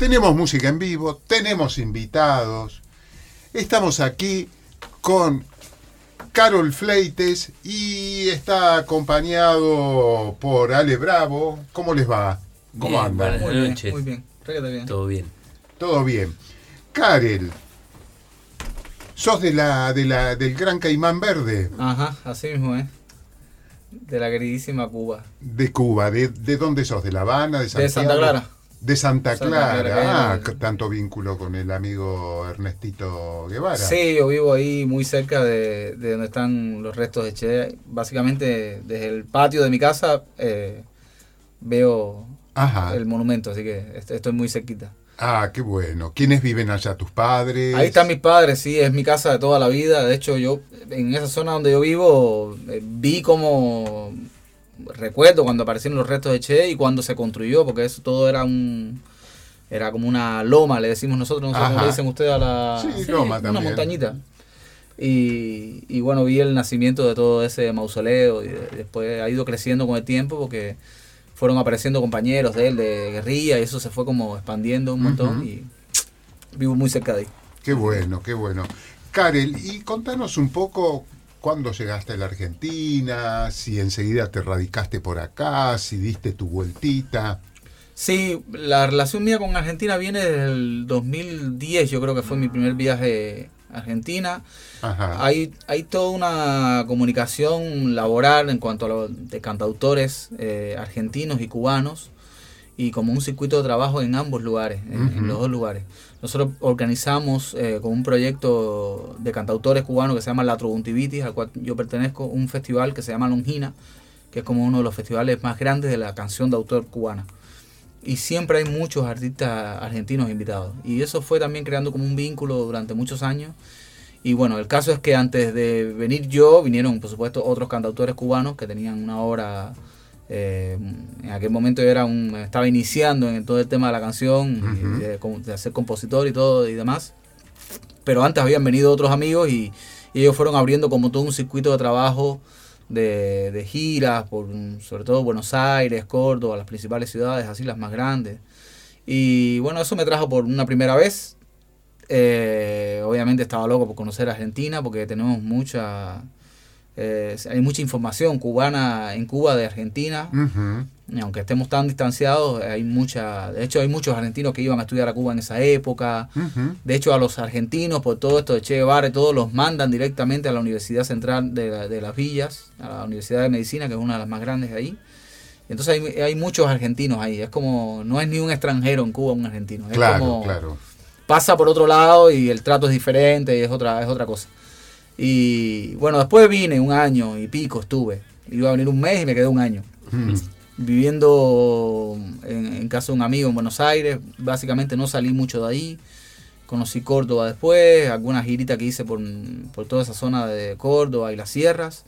tenemos música en vivo, tenemos invitados. Estamos aquí con Carol Fleites y está acompañado por Ale Bravo. ¿Cómo les va? ¿Cómo Bien, andan? buenas Muy bien, noches. muy bien. Bien. Todo bien. Todo bien. Karel, sos de la, de la, del Gran Caimán Verde, Ajá, así mismo, ¿eh? De la queridísima Cuba. de Cuba. ¿De, de dónde sos? ¿De La Habana? ¿De Santiago? De Santa Clara. De Santa Santa Clara. Ah, tanto vínculo con el amigo Ernestito Guevara. Sí, yo vivo ahí muy cerca de, de donde están los restos de Che. Básicamente, desde el patio de mi casa eh, veo Ajá. el monumento, así que est- estoy muy cerquita. Ah, qué bueno. ¿Quiénes viven allá? ¿Tus padres? Ahí están mis padres, sí, es mi casa de toda la vida. De hecho, yo en esa zona donde yo vivo eh, vi como recuerdo cuando aparecieron los restos de Che y cuando se construyó, porque eso todo era un era como una loma, le decimos nosotros, no sé cómo le dicen ustedes a la Sí, loma una también. montañita. Y, y bueno, vi el nacimiento de todo ese mausoleo y de- después ha ido creciendo con el tiempo porque fueron apareciendo compañeros de él de guerrilla y eso se fue como expandiendo un montón y vivo muy cerca de ahí. Qué bueno, qué bueno. Karel, y contanos un poco cuándo llegaste a la Argentina, si enseguida te radicaste por acá, si diste tu vueltita. Sí, la relación mía con Argentina viene del 2010, yo creo que fue mi primer viaje a Argentina. Ajá. Hay, hay toda una comunicación laboral en cuanto a lo de cantautores eh, argentinos y cubanos y como un circuito de trabajo en ambos lugares, en, los dos lugares. Nosotros organizamos eh, con un proyecto de cantautores cubanos que se llama La Trobuntivitis, al cual yo pertenezco, un festival que se llama Longina, que es como uno de los festivales más grandes de la canción de autor cubana. Y siempre hay muchos artistas argentinos invitados. Y eso fue también creando como un vínculo durante muchos años. Y bueno, el caso es que antes de venir yo, vinieron por supuesto otros cantautores cubanos que tenían una obra, eh, en aquel momento yo era un, estaba iniciando en todo el tema de la canción, y de, de ser compositor y todo y demás. Pero antes habían venido otros amigos y, y ellos fueron abriendo como todo un circuito de trabajo de, de giras, por sobre todo Buenos Aires, Córdoba, las principales ciudades, así las más grandes. Y bueno, eso me trajo por una primera vez. Eh, obviamente estaba loco por conocer Argentina porque tenemos mucha eh, hay mucha información cubana en Cuba de Argentina. Y aunque estemos tan distanciados hay mucha de hecho hay muchos argentinos que iban a estudiar a Cuba en esa época. De hecho a los argentinos por todo esto de Che Guevara y todo los mandan directamente a la Universidad Central de, la- de las Villas a la Universidad de Medicina que es una de las más grandes de ahí. Entonces hay, hay muchos argentinos ahí. Es como no es ni un extranjero en Cuba un argentino. Es Claro, como, claro. pasa por otro lado y el trato es diferente y es otra, es otra cosa. Y bueno, después vine un año y pico estuve. Iba a venir un mes y me quedé un año. Mm. Viviendo en, en casa de un amigo en Buenos Aires. Básicamente no salí mucho de ahí. Conocí Córdoba después, algunas giritas que hice por, por toda esa zona de Córdoba y las sierras.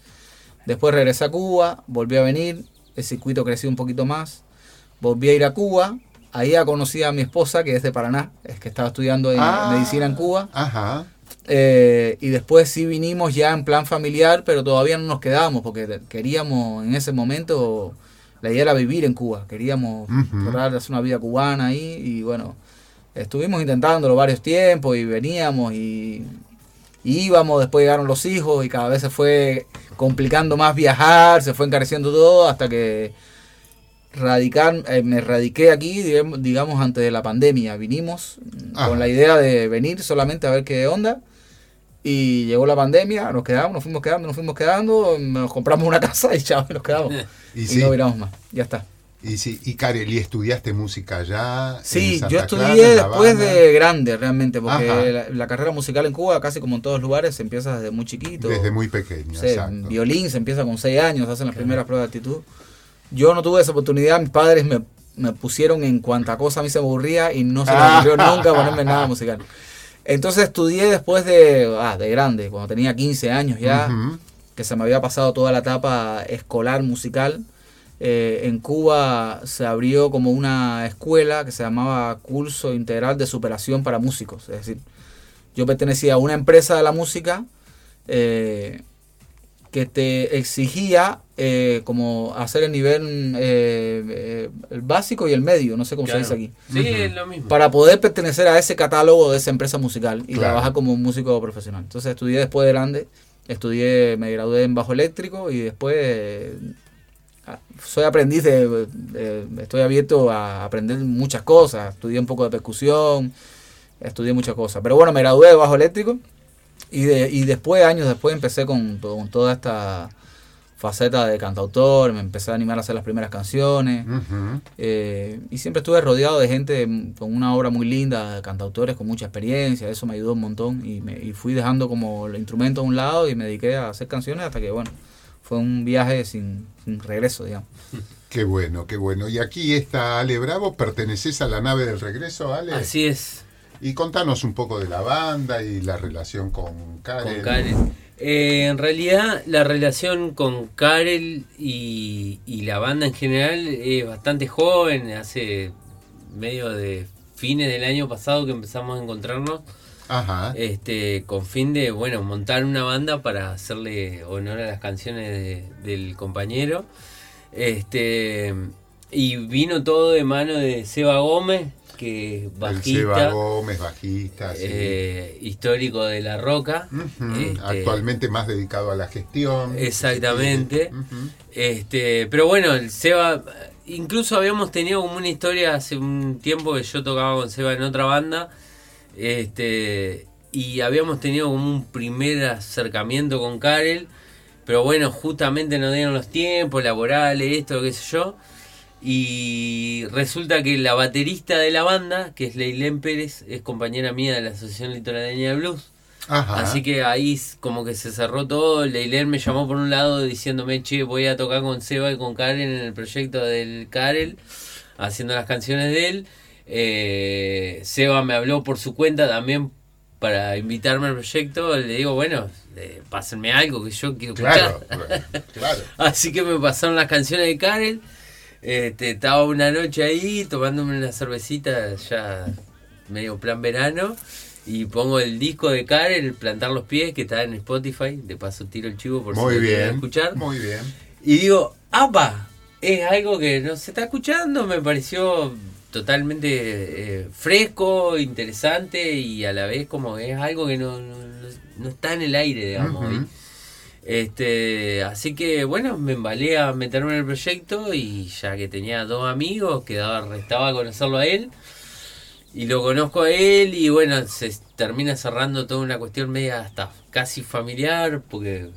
Después regresé a Cuba, volví a venir, el circuito creció un poquito más. Volví a ir a Cuba, ahí ya conocí a mi esposa, que es de Paraná, es que estaba estudiando en Ah. medicina en Cuba. Ajá. Eh, y después sí vinimos ya en plan familiar, pero todavía no nos quedamos porque queríamos en ese momento, la idea era vivir en Cuba, queríamos tratar de hacer una vida cubana ahí y bueno, estuvimos intentándolo varios tiempos y veníamos y, y íbamos, después llegaron los hijos y cada vez se fue complicando más viajar, se fue encareciendo todo hasta que radicar, eh, me radiqué aquí, digamos, antes de la pandemia. Vinimos Ajá. con la idea de venir solamente a ver qué onda. Y llegó la pandemia, nos quedamos, nos fuimos quedando, nos fuimos quedando, nos compramos una casa y chao, nos quedamos. Y Y, sí, no viramos más, ya está. y sí. Y Karel, ¿y estudiaste música allá? en Sí, Santa yo estudié Clara, en La después de grande realmente, porque la, la carrera musical en Cuba, casi como en todos lugares, se empieza desde muy chiquito. Desde muy pequeño, sé, exacto. violín se empieza con 6 años, hacen las primeras pruebas de actitud. Yo no tuve esa oportunidad, mis padres me, me pusieron en cuanta cosa a mí se me aburría y no se me Ah. ocurrió nunca ponerme nada musical. Entonces estudié después de, ah, de grande, cuando tenía 15 años ya, que se me había pasado toda la etapa escolar musical. Eh, en Cuba se abrió como una escuela que se llamaba Curso Integral de Superación para Músicos. Es decir, yo pertenecía a una empresa de la música eh, que te exigía eh, como hacer el nivel eh, eh, el básico y el medio, no sé cómo Claro. se dice aquí. Sí, es lo mismo. Para poder pertenecer a ese catálogo de esa empresa musical y Claro. trabajar como un músico profesional. Entonces estudié después de grande, estudié, me gradué en bajo eléctrico y después eh, ah, soy aprendiz de, estoy abierto a aprender muchas cosas. Estudié un poco de percusión, estudié muchas cosas. Pero bueno, me gradué de bajo eléctrico y, de, y después, años después, empecé con, to- con toda esta faceta de cantautor, me empecé a animar a hacer las primeras canciones. Eh, y siempre estuve rodeado de gente con una obra muy linda, de cantautores con mucha experiencia, eso me ayudó un montón y, me, y fui dejando como el instrumento a un lado y me dediqué a hacer canciones hasta que, bueno, fue un viaje sin, sin regreso, digamos. Qué bueno, qué bueno. Y aquí está Ale Bravo, ¿perteneces a la nave del regreso, Ale? Así es, Y contanos un poco de la banda y la relación con Karen. con Karen. Eh, en realidad, la relación con Karel y, y la banda en general es bastante joven. Hace medio de fines del año pasado que empezamos a encontrarnos. Ajá. este con fin de bueno montar una banda para hacerle honor a las canciones de- del compañero este y vino todo de mano de Seba Gómez que es El Seba bajista Gómez, bajista, sí. eh, histórico de la roca este, Actualmente más dedicado a la gestión. Exactamente. Este, pero bueno, el Seba, incluso habíamos tenido como una historia hace un tiempo que yo tocaba con Seba en otra banda, este, y habíamos tenido como un primer acercamiento con Karel, pero bueno, justamente nos dieron los tiempos laborales, esto, qué sé yo, y resulta que la baterista de la banda, que es Leilén Pérez, es compañera mía de la Asociación Litoraneña de Blues. Ajá. Así que ahí como que se cerró todo. Leilén me llamó por un lado diciéndome, che, voy a tocar con Seba y con Karen en el proyecto del Karel, haciendo las canciones de él. Eh, Seba me habló por su cuenta también para invitarme al proyecto. Le digo, bueno, eh, pásenme algo que yo quiero escuchar. Claro, claro. Así que me pasaron las canciones de Karel. Este, estaba una noche ahí tomándome una cervecita ya medio plan verano. Y pongo el disco de Karel, Plantar los Pies, que está en Spotify. De paso tiro el chivo por Muy si lo bien. escuchar. Muy bien. Y digo, ¡apa! Es algo que no se está escuchando. Me pareció totalmente eh, fresco, interesante y a la vez como es algo que no, no, está en el aire, digamos. Ahí. Este, así que bueno, me embalé a meterme en el proyecto y ya que tenía dos amigos, quedaba, restaba conocerlo a él. Y lo conozco a él y bueno, se termina cerrando toda una cuestión media hasta casi familiar, porque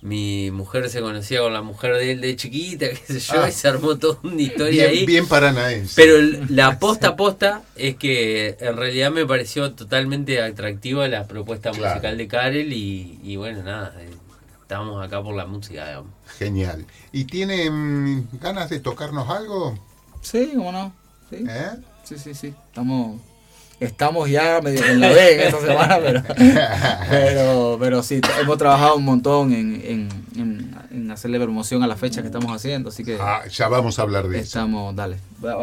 mi mujer se conocía con la mujer de él de chiquita, qué sé yo, Ah. y se armó toda una historia Bien, ahí. bien paranaense. Pero la posta posta es que en realidad me pareció totalmente atractiva la propuesta Claro. musical de Karel y, y bueno, nada, estábamos acá por la música, digamos. Genial. ¿Y tienen ganas de tocarnos algo? Sí, ¿cómo no? Sí, ¿Eh? sí, sí. sí. Estamos, estamos ya medio en la B en esta semana, pero, pero, pero sí, hemos trabajado un montón en, en, en, en hacerle promoción a las fechas que estamos haciendo, así que Ah, ya vamos a hablar de eso. estamos, dale.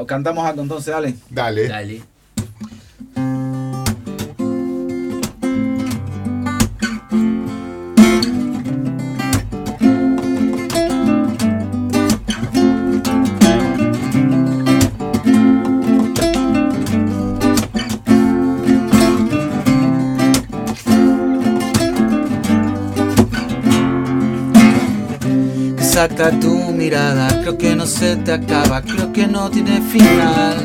Cantamos algo entonces, dale. Dale. Dale. Saca tu mirada, creo que no se te acaba, creo que no tiene final.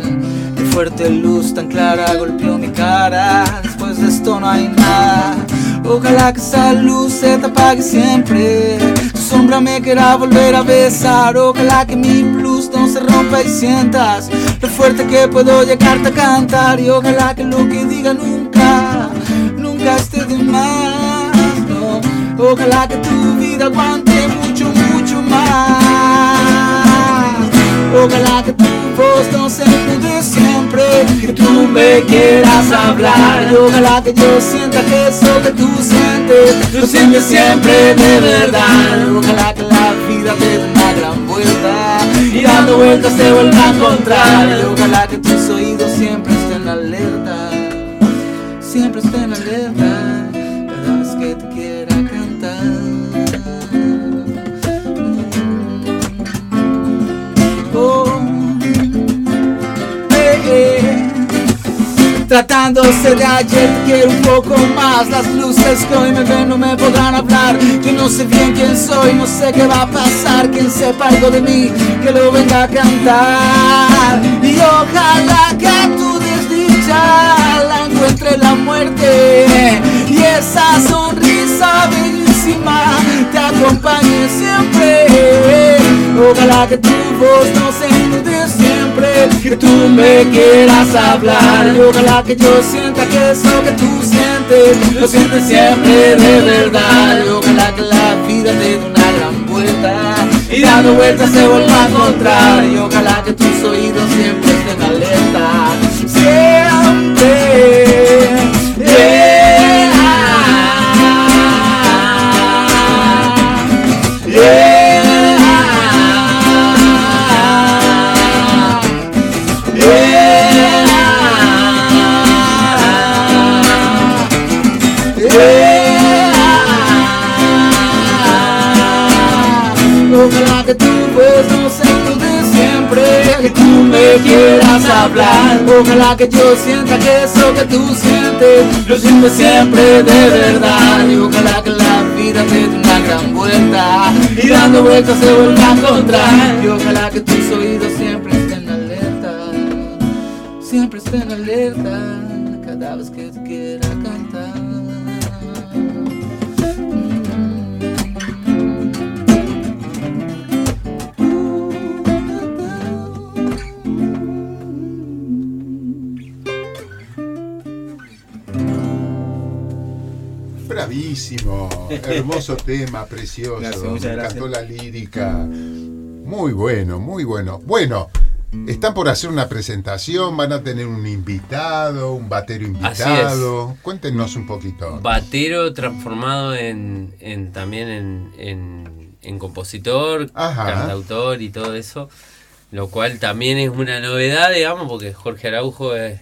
Qué fuerte luz tan clara golpeó mi cara, después de esto no hay nada. Ojalá que esa luz se te apague siempre. Tu sombra me quiera volver a besar. Ojalá que mi blues no se rompa y sientas lo fuerte que puedo llegarte a cantar. Y ojalá que lo que diga nunca, nunca esté de más. Ojalá que tu vida aguante Ojalá que tu voz no se mude siempre, que tú me quieras hablar. Ojalá que yo sienta que eso que tú sientes, lo sientes siempre de verdad. Ojalá que la vida te dé una gran vuelta y dando vueltas te vuelva a encontrar. Ojalá que tus oídos siempre estén alerta, siempre estén alerta Tratándose de ayer, quiero un poco más. Las luces que hoy me ven no me podrán hablar. Yo no sé bien quién soy, no sé qué va a pasar. Quien sepa algo de mí, que lo venga a cantar. Y ojalá que tu desdicha la encuentre la muerte. Y esa sonrisa bellísima te acompañe siempre. Ojalá que tu voz no se que tú me quieras hablar. Y ojalá que yo sienta que eso que tú sientes, lo sientes siempre de verdad. Y ojalá que la vida te dé una gran vuelta y dando vueltas se vuelva a encontrar. Y ojalá que tus oídos siempre estén alerta. Siempre. Yeah. Quieras hablar. Ojalá que yo sienta que eso que tú sientes, lo sientes siempre de verdad. Y ojalá que la vida te dé una gran vuelta y dando vueltas se vuelva a encontrar. Y ojalá que tus oídos siempre estén alerta, siempre estén alerta cada vez que te quiera Bravísimo, hermoso tema, precioso. Gracias, Me gracias. encantó la lírica. Muy bueno, muy bueno. Bueno, están por hacer una presentación, van a tener un invitado, un batero invitado. Cuéntenos un poquito. Batero transformado en, en también en, en, en compositor, Ajá. cantautor y todo eso. Lo cual también es una novedad, digamos, porque Jorge Araujo es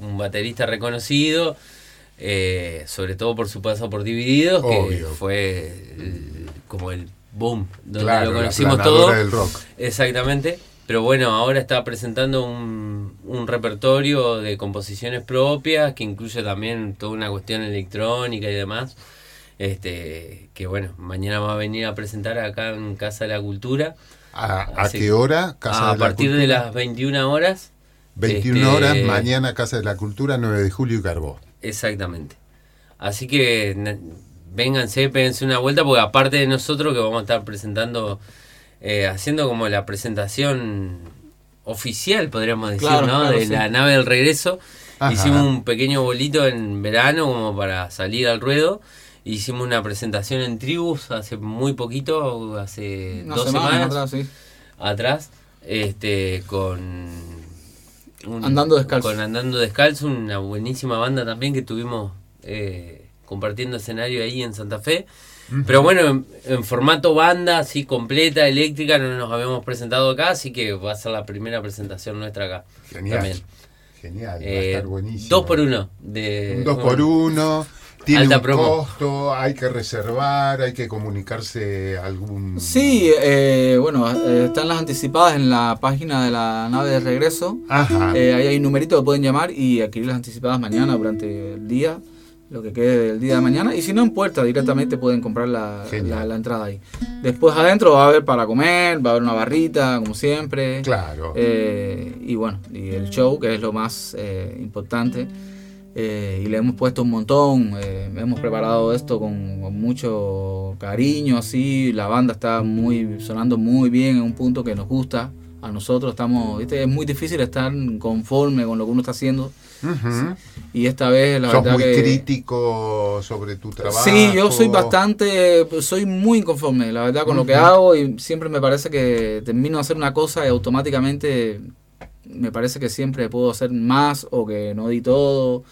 un baterista reconocido, eh, sobre todo por su paso por Divididos, que fue el- como el boom, donde Claro, lo conocimos todos. del rock. Exactamente. Pero bueno, ahora está presentando un, un repertorio de composiciones propias que incluye también toda una cuestión electrónica y demás. Este, que bueno, mañana va a venir a presentar acá en Casa de la Cultura. ¿A, qué hora? Casa a de la partir de las 21 horas. 21 este, horas, mañana Casa de la Cultura, 9 de julio y Carbó. Exactamente. Así que vénganse, péguense una vuelta, porque aparte de nosotros que vamos a estar presentando, eh, haciendo como la presentación oficial, podríamos decir, Claro, ¿no? claro, de sí. la nave del regreso. Ajá. Hicimos un pequeño bolito en verano como para salir al ruedo. Hicimos una presentación en Tribus hace muy poquito, hace dos semana semanas atrás, sí. atrás, este, con un- Andando Descalzo. Con Andando Descalzo, una buenísima banda también que tuvimos eh, compartiendo escenario ahí en Santa Fe. Pero bueno, en, en formato banda, así completa, eléctrica, no nos habíamos presentado acá, así que va a ser la primera presentación nuestra acá. Genial. También. Genial, va a Eh, estar buenísimo. dos por uno. De, Un dos por uno. Tiene Alta un promo. costo, hay que reservar, hay que comunicarse algún... Sí, eh, bueno, eh, están las anticipadas en la página de la nave de regreso. Ajá. Eh, ahí hay un numerito que pueden llamar y adquirir las anticipadas mañana durante el día, lo que quede del día de mañana. Y si no, en puerta directamente pueden comprar la, la- la entrada ahí. Después adentro va a haber para comer, va a haber una barrita, como siempre. Claro. Eh, y bueno, y el show, que es lo más eh, importante. Eh, y le hemos puesto un montón, eh, hemos preparado esto con, con mucho cariño, así, la banda está muy sonando muy bien en un punto que nos gusta, a nosotros estamos, ¿viste? es muy difícil estar conforme con lo que uno está haciendo y esta vez la Sos verdad muy que... crítico sobre tu trabajo. Sí, yo soy bastante, soy muy inconforme, la verdad, con lo que hago y siempre me parece que termino de hacer una cosa y automáticamente me parece que siempre puedo hacer más o que no di todo.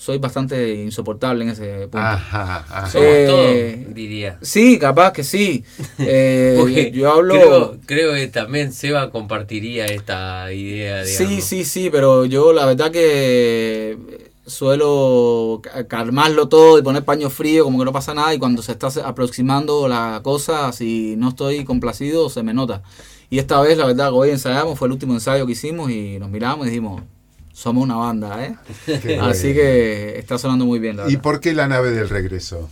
Soy bastante insoportable en ese punto. Ajá, ajá. Somos Eh, todos, diría. Sí, capaz que sí. Eh, Porque yo hablo... Creo, creo que también Seba compartiría esta idea, Sí, digamos. sí, sí, pero yo la verdad que suelo ca- calmarlo todo y poner paño frío como que no pasa nada y cuando se está aproximando la cosa, si no estoy complacido, se me nota. Y esta vez la verdad que hoy ensayamos, fue el último ensayo que hicimos y nos miramos y dijimos, somos una banda, ¿eh? Qué Así bueno. que está sonando muy bien, la ¿Y verdad. por qué la nave del regreso?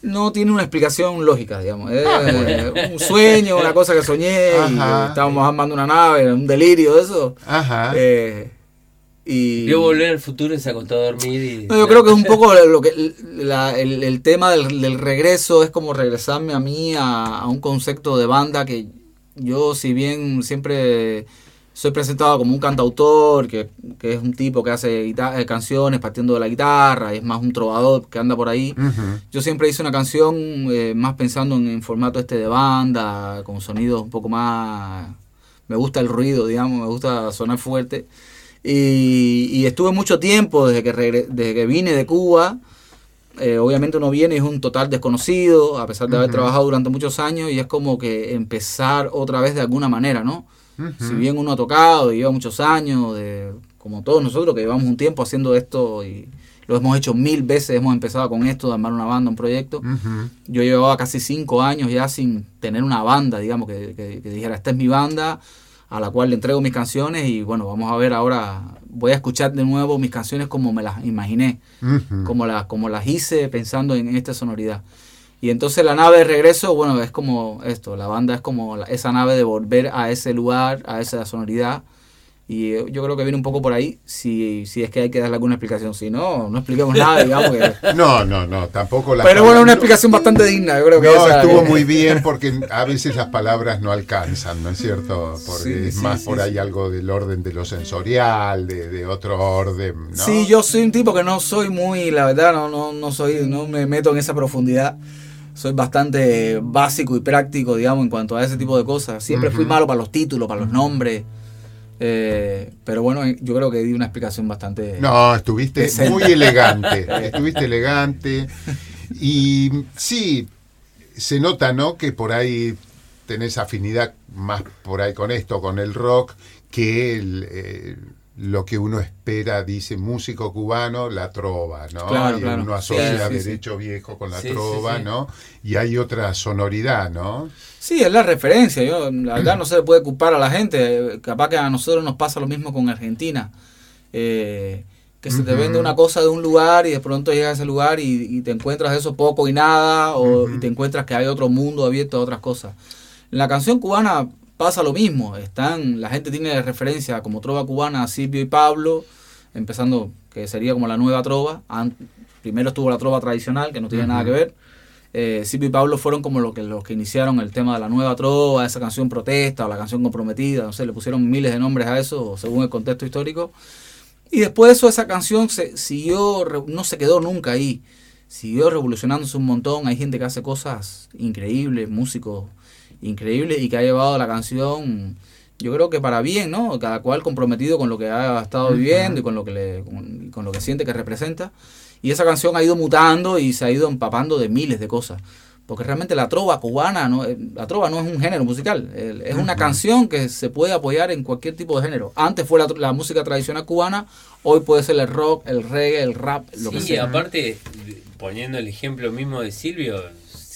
No tiene una explicación lógica, digamos. Es Ah, un sueño, una cosa que soñé, y Ajá. estábamos armando una nave, un delirio, eso. Ajá. Eh, y Vio volver al futuro y se acostó a dormir y... No, yo creo que es un poco lo que la- el, el tema del, del regreso es como regresarme a mí a, a un concepto de banda que yo si bien siempre soy presentado como un cantautor que, que es un tipo que hace eh, canciones partiendo de la guitarra es más un trovador que anda por ahí yo siempre hice una canción eh, más pensando en, en formato este de banda, con sonidos un poco más... Me gusta el ruido, digamos, me gusta sonar fuerte. Y, y estuve mucho tiempo desde que, regre- desde que vine de Cuba. eh, obviamente uno viene y es un total desconocido, a pesar de haber trabajado durante muchos años, y es como que empezar otra vez de alguna manera, ¿no? Si bien uno ha tocado y lleva muchos años, de, como todos nosotros que llevamos un tiempo haciendo esto y lo hemos hecho mil veces, hemos empezado con esto de armar una banda, un proyecto. Yo llevaba casi cinco años ya sin tener una banda, digamos, que, que- que dijera, esta es mi banda, a la cual le entrego mis canciones y bueno, vamos a ver ahora, voy a escuchar de nuevo mis canciones como me las imaginé, como, las como las hice pensando en, esta sonoridad. Y entonces la nave de regreso, bueno, es como esto, la banda es como esa nave de volver a ese lugar, a esa sonoridad. Y eh, yo creo que viene un poco por ahí, si, si es que hay que darle alguna explicación. Si no, no expliquemos nada, digamos que... No, no, no, tampoco la Pero bueno, una explicación bastante digna, yo creo que No, esa- estuvo muy bien porque a veces las palabras no alcanzan, ¿no es cierto? Porque Sí, es sí, más sí, por ahí algo del orden de lo sensorial, de, de otro orden, ¿no? Sí, yo soy un tipo que no soy muy, la verdad, no, no, no soy, no me meto en esa profundidad. Soy bastante básico y práctico, digamos, en cuanto a ese tipo de cosas. Siempre fui malo para los títulos, para los nombres. Eh, pero bueno, yo creo que di una explicación bastante... No, estuviste Decente. muy elegante, estuviste elegante. Y sí, se nota, ¿no? Que por ahí tenés afinidad más por ahí con esto, con el rock, que el, eh, lo que uno espera, dice músico cubano, la trova, ¿no? Claro, y claro. uno asocia Sí, sí, sí. derecho viejo con la trova. ¿no? Y hay otra sonoridad, ¿no? Sí, es la referencia. Yo, la verdad, no se le puede culpar a la gente. Eh, Capaz que a nosotros nos pasa lo mismo con Argentina. Eh, que se te vende una cosa de un lugar y de pronto llegas a ese lugar y, y te encuentras eso poco y nada, o y te encuentras que hay otro mundo abierto a otras cosas. En la canción cubana pasa lo mismo. Están, la gente tiene de referencia como trova cubana a Silvio y Pablo, empezando que sería como la nueva trova. Primero estuvo la trova tradicional, que no tiene nada que ver. Eh, Silvio y Pablo fueron como los que, los que iniciaron el tema de la nueva trova, esa canción protesta o la canción comprometida, no sé, le pusieron miles de nombres a eso según el contexto histórico. Y después de eso esa canción se siguió, no se quedó nunca ahí, siguió revolucionándose un montón, hay gente que hace cosas increíbles, músicos increíbles y que ha llevado la canción, yo creo que para bien, ¿no? Cada cual comprometido con lo que ha estado viviendo y con lo que le, con, con lo que siente que representa. Y esa canción ha ido mutando y se ha ido empapando de miles de cosas. Porque realmente la trova cubana, no, Eh, la trova no es un género musical, es una canción que se puede apoyar en cualquier tipo de género. Antes fue la, la música tradicional cubana, hoy puede ser el rock, el reggae, el rap, lo que sí, sea. aparte, poniendo el ejemplo mismo de Silvio,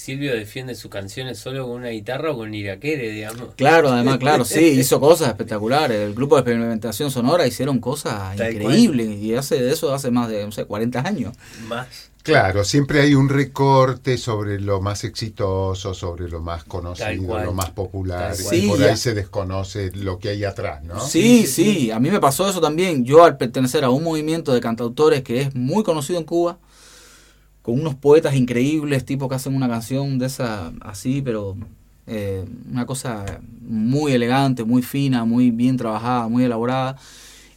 Silvio defiende sus canciones solo con una guitarra o con iraquere, digamos. Claro, además, claro, sí, hizo cosas espectaculares. El grupo de experimentación sonora hicieron cosas Tal increíbles y hace de eso hace más de, no sé, 40 años. Más. Claro, siempre hay un recorte sobre lo más exitoso, sobre lo más conocido, lo más popular. Y por Sí, ahí ya. se desconoce lo que hay atrás, ¿no? Sí, sí, a mí me pasó eso también. Yo al pertenecer a un movimiento de cantautores que es muy conocido en Cuba, con unos poetas increíbles, tipos que hacen una canción de esa así, pero eh, una cosa muy elegante, muy fina, muy bien trabajada, muy elaborada.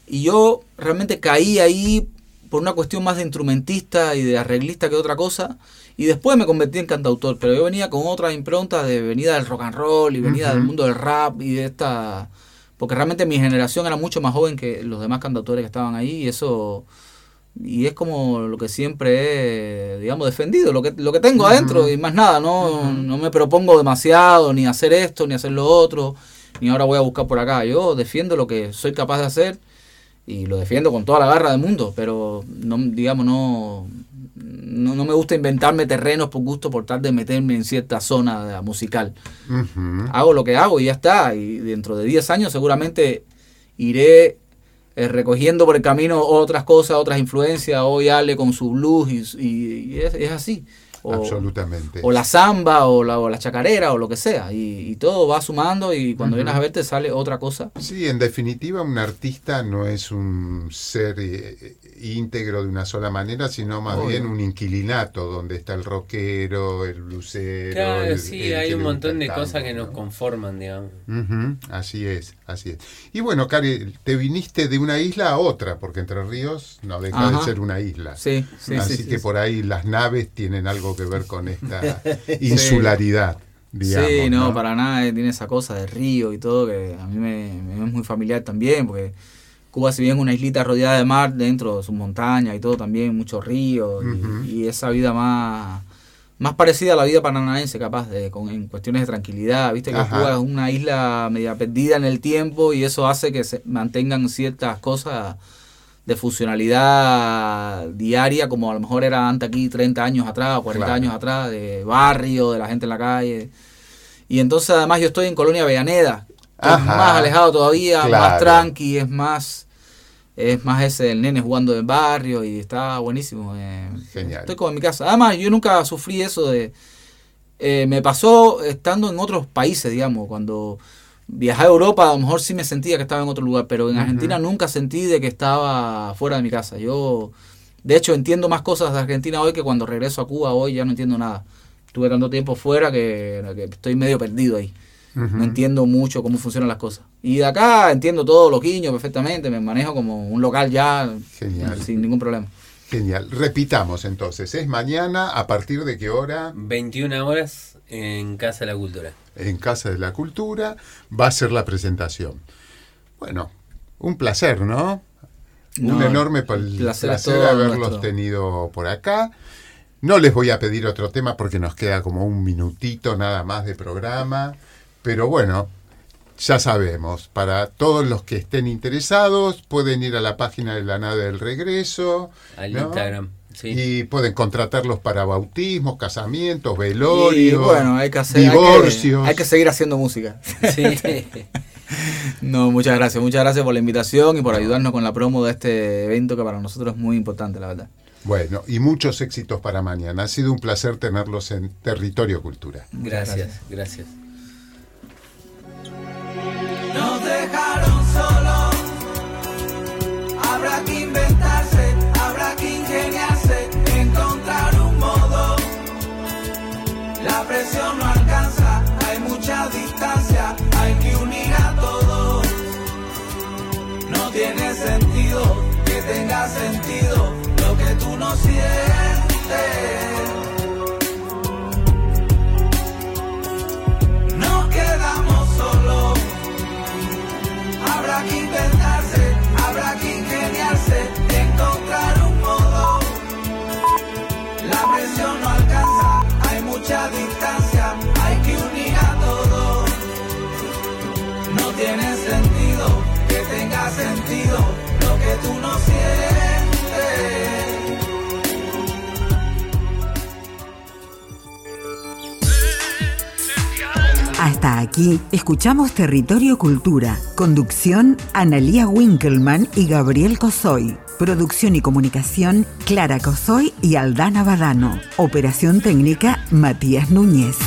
Y yo realmente caí ahí por una cuestión más de instrumentista y de arreglista que otra cosa. Y después me convertí en cantautor, pero yo venía con otra impronta de venida del rock and roll y venida del mundo del rap y de esta... Porque realmente mi generación era mucho más joven que los demás cantautores que estaban ahí y eso... Y es como lo que siempre he, digamos, defendido, lo que, lo que tengo adentro y más nada, no, no me propongo demasiado, ni hacer esto, ni hacer lo otro, ni ahora voy a buscar por acá. Yo defiendo lo que soy capaz de hacer y lo defiendo con toda la garra del mundo, pero no, digamos, no, no, no me gusta inventarme terrenos por gusto por tal de meterme en cierta zona musical. Hago lo que hago y ya está, y dentro de 10 años seguramente iré eh, recogiendo por el camino otras cosas, otras influencias. Hoy Ale con su blues y, es así. O, Absolutamente. o la samba o la, o la chacarera o lo que sea. Y, y todo va sumando y cuando vienes a ver te sale otra cosa. Sí, en definitiva, un artista no es un ser eh, íntegro de una sola manera, sino más Obvio. bien un inquilinato, donde está el rockero, el blusero. Claro, el- sí, el hay un montón de cosas que nos ¿no? conforman, digamos. Así es, así es. Y bueno, Cari, te viniste de una isla a otra, porque Entre Ríos no deja Ajá. de ser una isla. Sí, sí, Así sí. que sí, por ahí las naves tienen algo que ver con esta insularidad, digamos. sí, no, para nada, eh, tiene esa cosa de río y todo que a mí me, me es muy familiar también, porque Cuba si bien es una islita rodeada de mar, dentro de sus montañas y todo también, muchos ríos y, esa vida más, más parecida a la vida paranaense capaz, de, con, en cuestiones de tranquilidad, viste que Ajá. Cuba es una isla media perdida en el tiempo y eso hace que se mantengan ciertas cosas de funcionalidad diaria, como a lo mejor era antes aquí 30 años atrás, o 40 Claro. años atrás, de barrio, de la gente en la calle. Y entonces además yo estoy en Colonia Avellaneda, es más alejado todavía, Claro. más tranqui, es más es más ese el nene jugando en barrio y está buenísimo. eh, Genial. Estoy como en mi casa. Además, yo nunca sufrí eso de... eh, me pasó estando en otros países, digamos, cuando viajé a Europa, a lo mejor sí me sentía que estaba en otro lugar, pero en. Argentina nunca sentí de que estaba fuera de mi casa. Yo, de hecho, entiendo más cosas de Argentina hoy que cuando regreso a Cuba hoy ya no entiendo nada. Estuve tanto tiempo fuera que, que estoy medio perdido ahí. No entiendo mucho cómo funcionan las cosas. Y de acá entiendo todos los guiños perfectamente, me manejo como un local ya Genial. sin ningún problema. Genial. Repitamos entonces, es mañana, ¿a partir de qué hora? 21 horas en Casa de la Cultura. En Casa de la Cultura va a ser la presentación. Bueno, un placer, ¿no? un No, enorme placer haberlos nuestro. tenido por acá. No les voy a pedir otro tema porque nos queda como un minutito nada más de programa. Pero bueno, ya sabemos, para todos los que estén interesados, pueden ir a la página de la nave del regreso. Al ¿no? Instagram. Sí. Y pueden contratarlos para bautismos, casamientos, velorios, Y bueno, hay que hacer, hay que- divorcios. hay que seguir haciendo música. Sí. No, muchas gracias, muchas gracias por la invitación y por ayudarnos con la promo de este evento que para nosotros es muy importante, la verdad. Bueno, y muchos éxitos para mañana. Ha sido un placer tenerlos en Territorio Cultura. Gracias, gracias. Presión no alcanza, hay mucha distancia, hay que unir a todos. No tiene sentido que tenga sentido lo que tú no sientes. Aquí, escuchamos Territorio Cultura. Conducción, Analía Winkelmann y Gabriel Cosoy. Producción y comunicación, Clara Cosoy y Aldana Badano. Operación técnica, Matías Núñez.